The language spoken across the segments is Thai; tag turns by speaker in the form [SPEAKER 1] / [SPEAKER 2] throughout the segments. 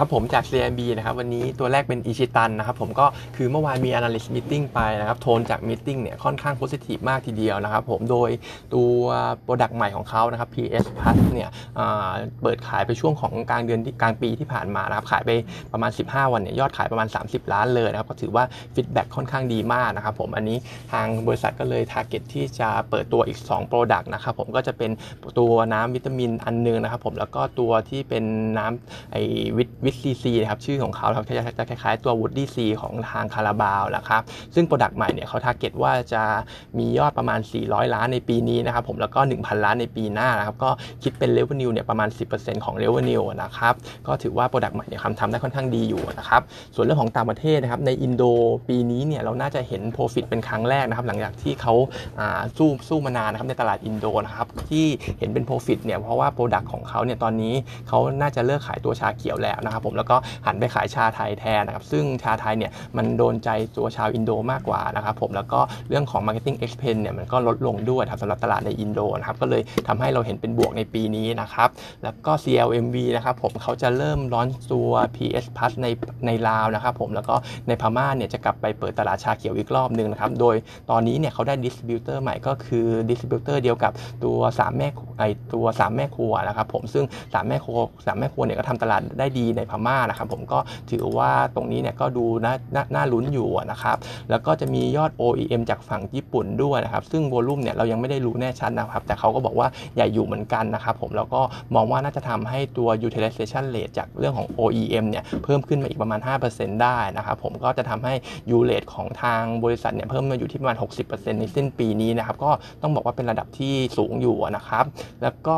[SPEAKER 1] ครับผมจาก CMB นะครับวันนี้ตัวแรกเป็นอิชิตันนะครับผมก็คือเมื่อวานมี analyst meeting ไปนะครับโทนจาก meeting เนี่ยค่อนข้าง positive มากทีเดียวนะครับผมโดยตัว product ใหม่ของเขานะครับ PS Plus เนี่ยเปิดขายไปช่วงของกลางเดือนกลางปีที่ผ่านมานะครับขายไปประมาณ 15 วันเนี่ยยอดขายประมาณ 30 ล้านเลยนะครับก็ถือว่า feedback ค่อนข้างดีมากนะครับผมอันนี้ทางบริษัทก็เลย target ที่จะเปิดตัวอีก 2 product นะครับผมก็จะเป็นตัวน้ำวิตามินอันนึงนะครับผมแล้วก็ตัวที่เป็นน้ำไอวิตวิตซีซีนะครับชื่อของเขาครับจะคล้ายๆตัววูดดี้ซีของทางคาราบาวนะครับซึ่ง product ใหม่เนี่ยเขา target ว่าจะมียอดประมาณ 400 ล้านในปีนี้นะครับผมแล้วก็ 1,000 ล้านในปีหน้านะครับก็คิดเป็น revenue เนี่ยประมาณ 10%ของ revenue นะครับก็ถือว่า product ใหม่เนี่ยคำทำได้ค่อนข้างดีอยู่นะครับส่วนเรื่องของต่างประเทศนะครับในอินโดปีนี้เนี่ยเราน่าจะเห็น profit เป็นครั้งแรกนะครับหลังจากที่เขาสู้สู้มานานนะครับในตลาดอินโดนะครับที่เห็นเป็น profit เนี่ยเพราะว่า product ของเขาเนี่ยตอนนี้เขาน่าจะเลิกขายตัวชาเขียวแล้วนะครับผมแล้วก็หันไปขายชาไทยแทนนะครับซึ่งชาไทยเนี่ยมันโดนใจตัวชาวอินโดมากกว่านะครับผมแล้วก็เรื่องของ Marketing Expense เนี่ยมันก็ลดลงด้วยครับสำหรับตลาดในอินโดนะครับก็เลยทำให้เราเห็นเป็นบวกในปีนี้นะครับแล้วก็ CLMV นะครับผมเขาจะเริ่มร้อนตัว PS Plus ในในลาวนะครับผมแล้วก็ในพม่าเนี่ยจะกลับไปเปิดตลาดชาเขียวอีกรอบหนึ่งนะครับโดยตอนนี้เนี่ยเขาได้ distributor ใหม่ก็คือ distributor เดียวกับตัว 3 แม่ไอตัว 3 แม่ครัวนะครับผมซึ่ง 3 แม่ครัว3แม่ครัวเนี่ยก็ทำตลาดได้ดีในพม่านะครับผมก็ถือว่าตรงนี้เนี่ยก็ดูน่าน่าลุ้นอยู่นะครับแล้วก็จะมียอด OEM จากฝั่งญี่ปุ่นด้วยนะครับซึ่ง volume เนี่ยเรายังไม่ได้รู้แน่ชัดนะครับแต่เขาก็บอกว่าใหญ่อยู่เหมือนกันนะครับผมแล้วก็มองว่าน่าจะทำให้ตัว utilization rate จากเรื่องของ OEM เนี่ยเพิ่มขึ้นมาอีกประมาณ 5%ได้นะครับผมก็จะทำให้ u rate ของทางบริษัทเนี่ยเพิ่มมาอยู่ที่ประมาณ 60%ในสิ้นปีนี้นะครับก็ต้องบอกว่าเป็นระดับที่สูงอยู่นะครับแล้วก็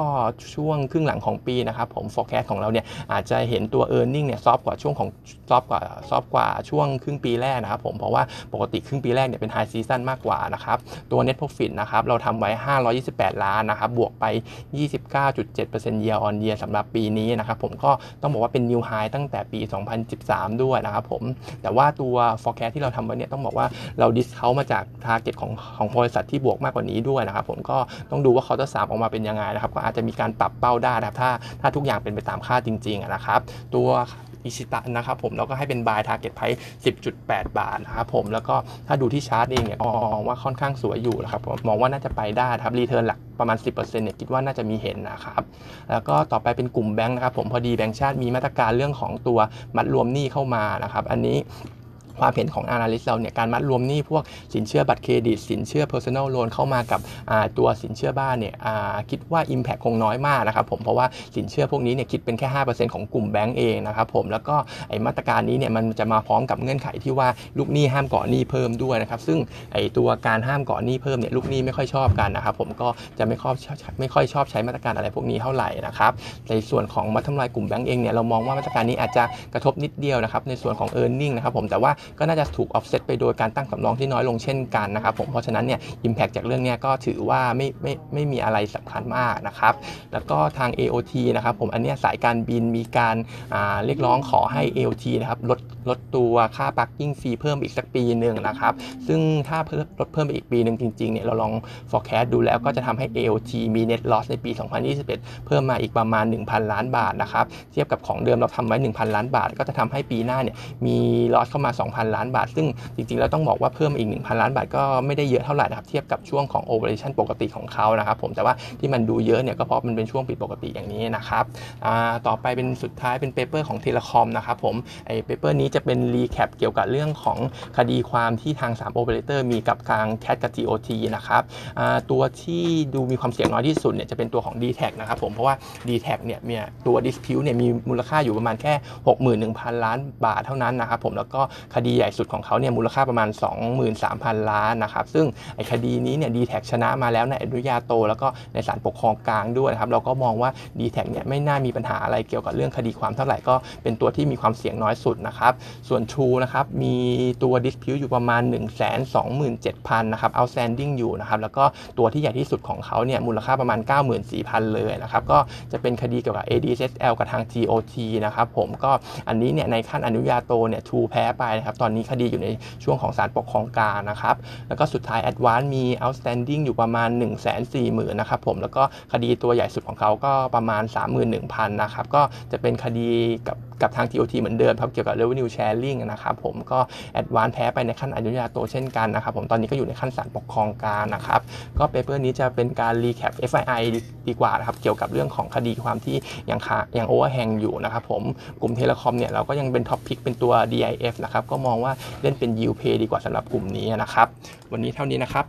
[SPEAKER 1] ช่วงครึ่งหลังของปีนะครับผม forecast ของเราเนี่ยอาจจะเห็นตัว e a r n i n g เนี่ยซอฟกว่าช่วงของซอฟกว่าซอฟกว่าช่วงครึ่งปีแรกนะครับผมเพราะว่าปกติครึ่งปีแรกเนี่ยเป็นไฮซีซันมากกว่านะครับตัว Net Profit นะครับเราทำไว้ 528 ล้านนะครับบวกไป 29.7% year on year สำหรับปีนี้นะครับผมก็ต้องบอกว่าเป็น new high ตั้งแต่ปี 2013 ด้วยนะครับผมแต่ว่าตัว forecast ที่เราทำไว้เนี่ยต้องบอกว่าเรา discount มาจาก target ของของบริษัทที่บวกมากกว่านี้ด้วยนะครับผมก็ต้องดูว่าเขาจะสามออกมาเป็นยังไงนะครับก็อาจจะมีการปรับเป้าได้นะครับถ้าถ้าทุกอย่างเป็นไปตามคาดจริงๆนะครับตัวอิชิตันนะครับผมแล้วก็ให้เป็น buy target price 10.8 บาทนะครับผมแล้วก็ถ้าดูที่ชาร์ตเองเนี่ยมองว่าค่อนข้างสวยอยู่นะครับมองว่าน่าจะไปได้ครับ return หลักประมาณ 10%เนี่ยคิดว่าน่าจะมีเห็นนะครับแล้วก็ต่อไปเป็นกลุ่มแบงค์นะครับผมพอดีแบงค์ชาติมีมาตรการเรื่องของตัวมัดรวมหนี้เข้ามานะครับอันนี้ ความเห็นของ Analyst เราเนี่ยการมัดรวมหนี้พวกสินเชื่อบัตรเครดิต สินเชื่อ Personal Loan เข้ามากับตัวสินเชื่อบ้านเนี่ยคิดว่า Impact คงน้อยมากนะครับผมเพราะว่าสินเชื่อพวกนี้เนี่ยคิดเป็นแค่ 5%ของกลุ่มแบงก์เองนะครับผมแล้วก็ไอมาตรการนี้เนี่ยมันจะมาพร้อมกับเงื่อนไขที่ว่าลูกหนี้ห้ามก่อหนี้เพิ่มด้วยนะครับซึ่งไอตัวการห้ามก่อหนี้เพิ่มเนี่ยลูกหนี้ไม่ค่อยชอบกันนะครับผมก็จะไม่ค่อยไม่ค่อยชอบใช้มาตรการอะไรพวกนี้เท่าไหร่นะครับในส่วนของมัดทำลายกลุ่มแบงก์เองเนี่ยเรามองว่ามาตรการนี้อาจจะกระทบนิดเดียวนะครับในส่วนของ e a r n i n g นะครับผมแต่ว่าก็น่าจะถูก offset ไปโดยการตั้งสำรองที่น้อยลงเช่นกันนะครับผมเพราะฉะนั้นเนี่ย impact จากเรื่องนี้ก็ถือว่าไม่ไม่ไม่มีอะไรสำคัญมากนะครับแล้วก็ทาง AOT นะครับผมอันนี้สายการบินมีการเรียกร้องขอให้ AOT นะครับลดลดตัวค่า parking fee เพิ่มอีกสักปีหนึ่งนะครับซึ่งถ้าเพิ่มลดเพิ่มไปอีกปีหนึ่งจริงๆเนี่ยเราลอง forecast ดูแล้วก็จะทำให้ AOT มี net loss ในปี 2021 เพิ่มมาอีกประมาณ 1,000 ล้านบาทนะครับเทียบกับของเดิมเราทำไว้ 1,000 ล้านบาท ก็จะทำให้ปีหน้าเนี่ยมี loss เข้ามา2,000 ล้านบาท ซึ่งจริงๆแล้วต้องบอกว่าเพิ่มอีก 1,000 ล้านบาทก็ไม่ได้เยอะเท่าไหร่นะครับเทียบกับช่วงของ operation ปกติของเขานะครับผมแต่ว่าที่มันดูเยอะเนี่ยก็เพราะมันเป็นช่วงผิดปกติอย่างนี้นะครับต่อไปเป็นสุดท้ายเป็นเปเปอร์ของเทเลคอมนะครับผมไอ้ paper นี้จะเป็น recap เกี่ยวกับเรื่องของคดีความที่ทาง3 operator มีกับทาง CAT กับ TOT นะครับตัวที่ดูมีความเสี่ยงน้อยที่สุดเนี่ยจะเป็นตัวของ d t แทนะครับผมเพราะว่า d t แทเนี่ยเนี่ยตัว dispute เนี่ยมีมูลค่าอยู่ประมาณแค่ 61,000 ล้านบาทเท่านั้นนะครับผมแล้วก็คดีใหญ่สุดของเขาเนี่ยมูลค่าประมาณ 23,000 ล้านนะครับซึ่งไอ้คดีนี้เนี่ย dtac ชนะมาแล้วในอนุญาโต แล้วก็ในศาลปกครองกลางด้วยนะครับเราก็มองว่า d t แท็เนี่ยไม่น่ามีปัญหาอะไรเกี่ยวกับเรื่องคดีความเท่าไหร่ก็เป็นตัวที่มีความเสี่ยงน้อยสุดนะครับส่วน True นะครับมีตัว dispute อยู่ประมาณ 127,000นะครับ outstanding อยู่นะครับแล้วก็ตัวที่ใหญ่ที่สุดของเขาเนี่ยมูลค่าประมาณ 94,000 เลยนะครับก็จะเป็นคดีเกี่ยวกับ ADSL กับทาง TOT นะครับผมก็อันนี้เนี่ยในขั้นอนุญาโตเนี่ย True แพ้ไปนะครับตอนนี้คดีอยู่ในช่วงของศาลปกครองกลางนะครับ แล้วก็สุดท้าย Advance มี outstanding อยู่ประมาณ 1 4 0 0 0 0นะครับผม แล้วก็คดีตัวใหญ่สุดของเขาก็ประมาณ 31,000นะครับ ก็จะเป็นคดีกับ กับทาง TOT เหมือนเดิมครับเกี่ยวกับ revenue sharing นะครับผมก็แอดวานซ์แพ้ไปในขั้นอนุญาโตเช่นกันนะครับผมตอนนี้ก็อยู่ในขั้นศาลปกครองกลางนะครับก็เปเปอร์นี้จะเป็นการรีแคป FII ดีกว่านะครับเกี่ยวกับเรื่องของคดีความที่ยังคายัง overhang อยู่นะครับผมกลุ่ม telecom เนี่ยเราก็ยังเป็น top pick เป็นตัว DIF นะครับก็มองว่าเล่นเป็น yield play ดีกว่าสำหรับกลุ่มนี้นะครับ วันนี้เท่านี้นะครับ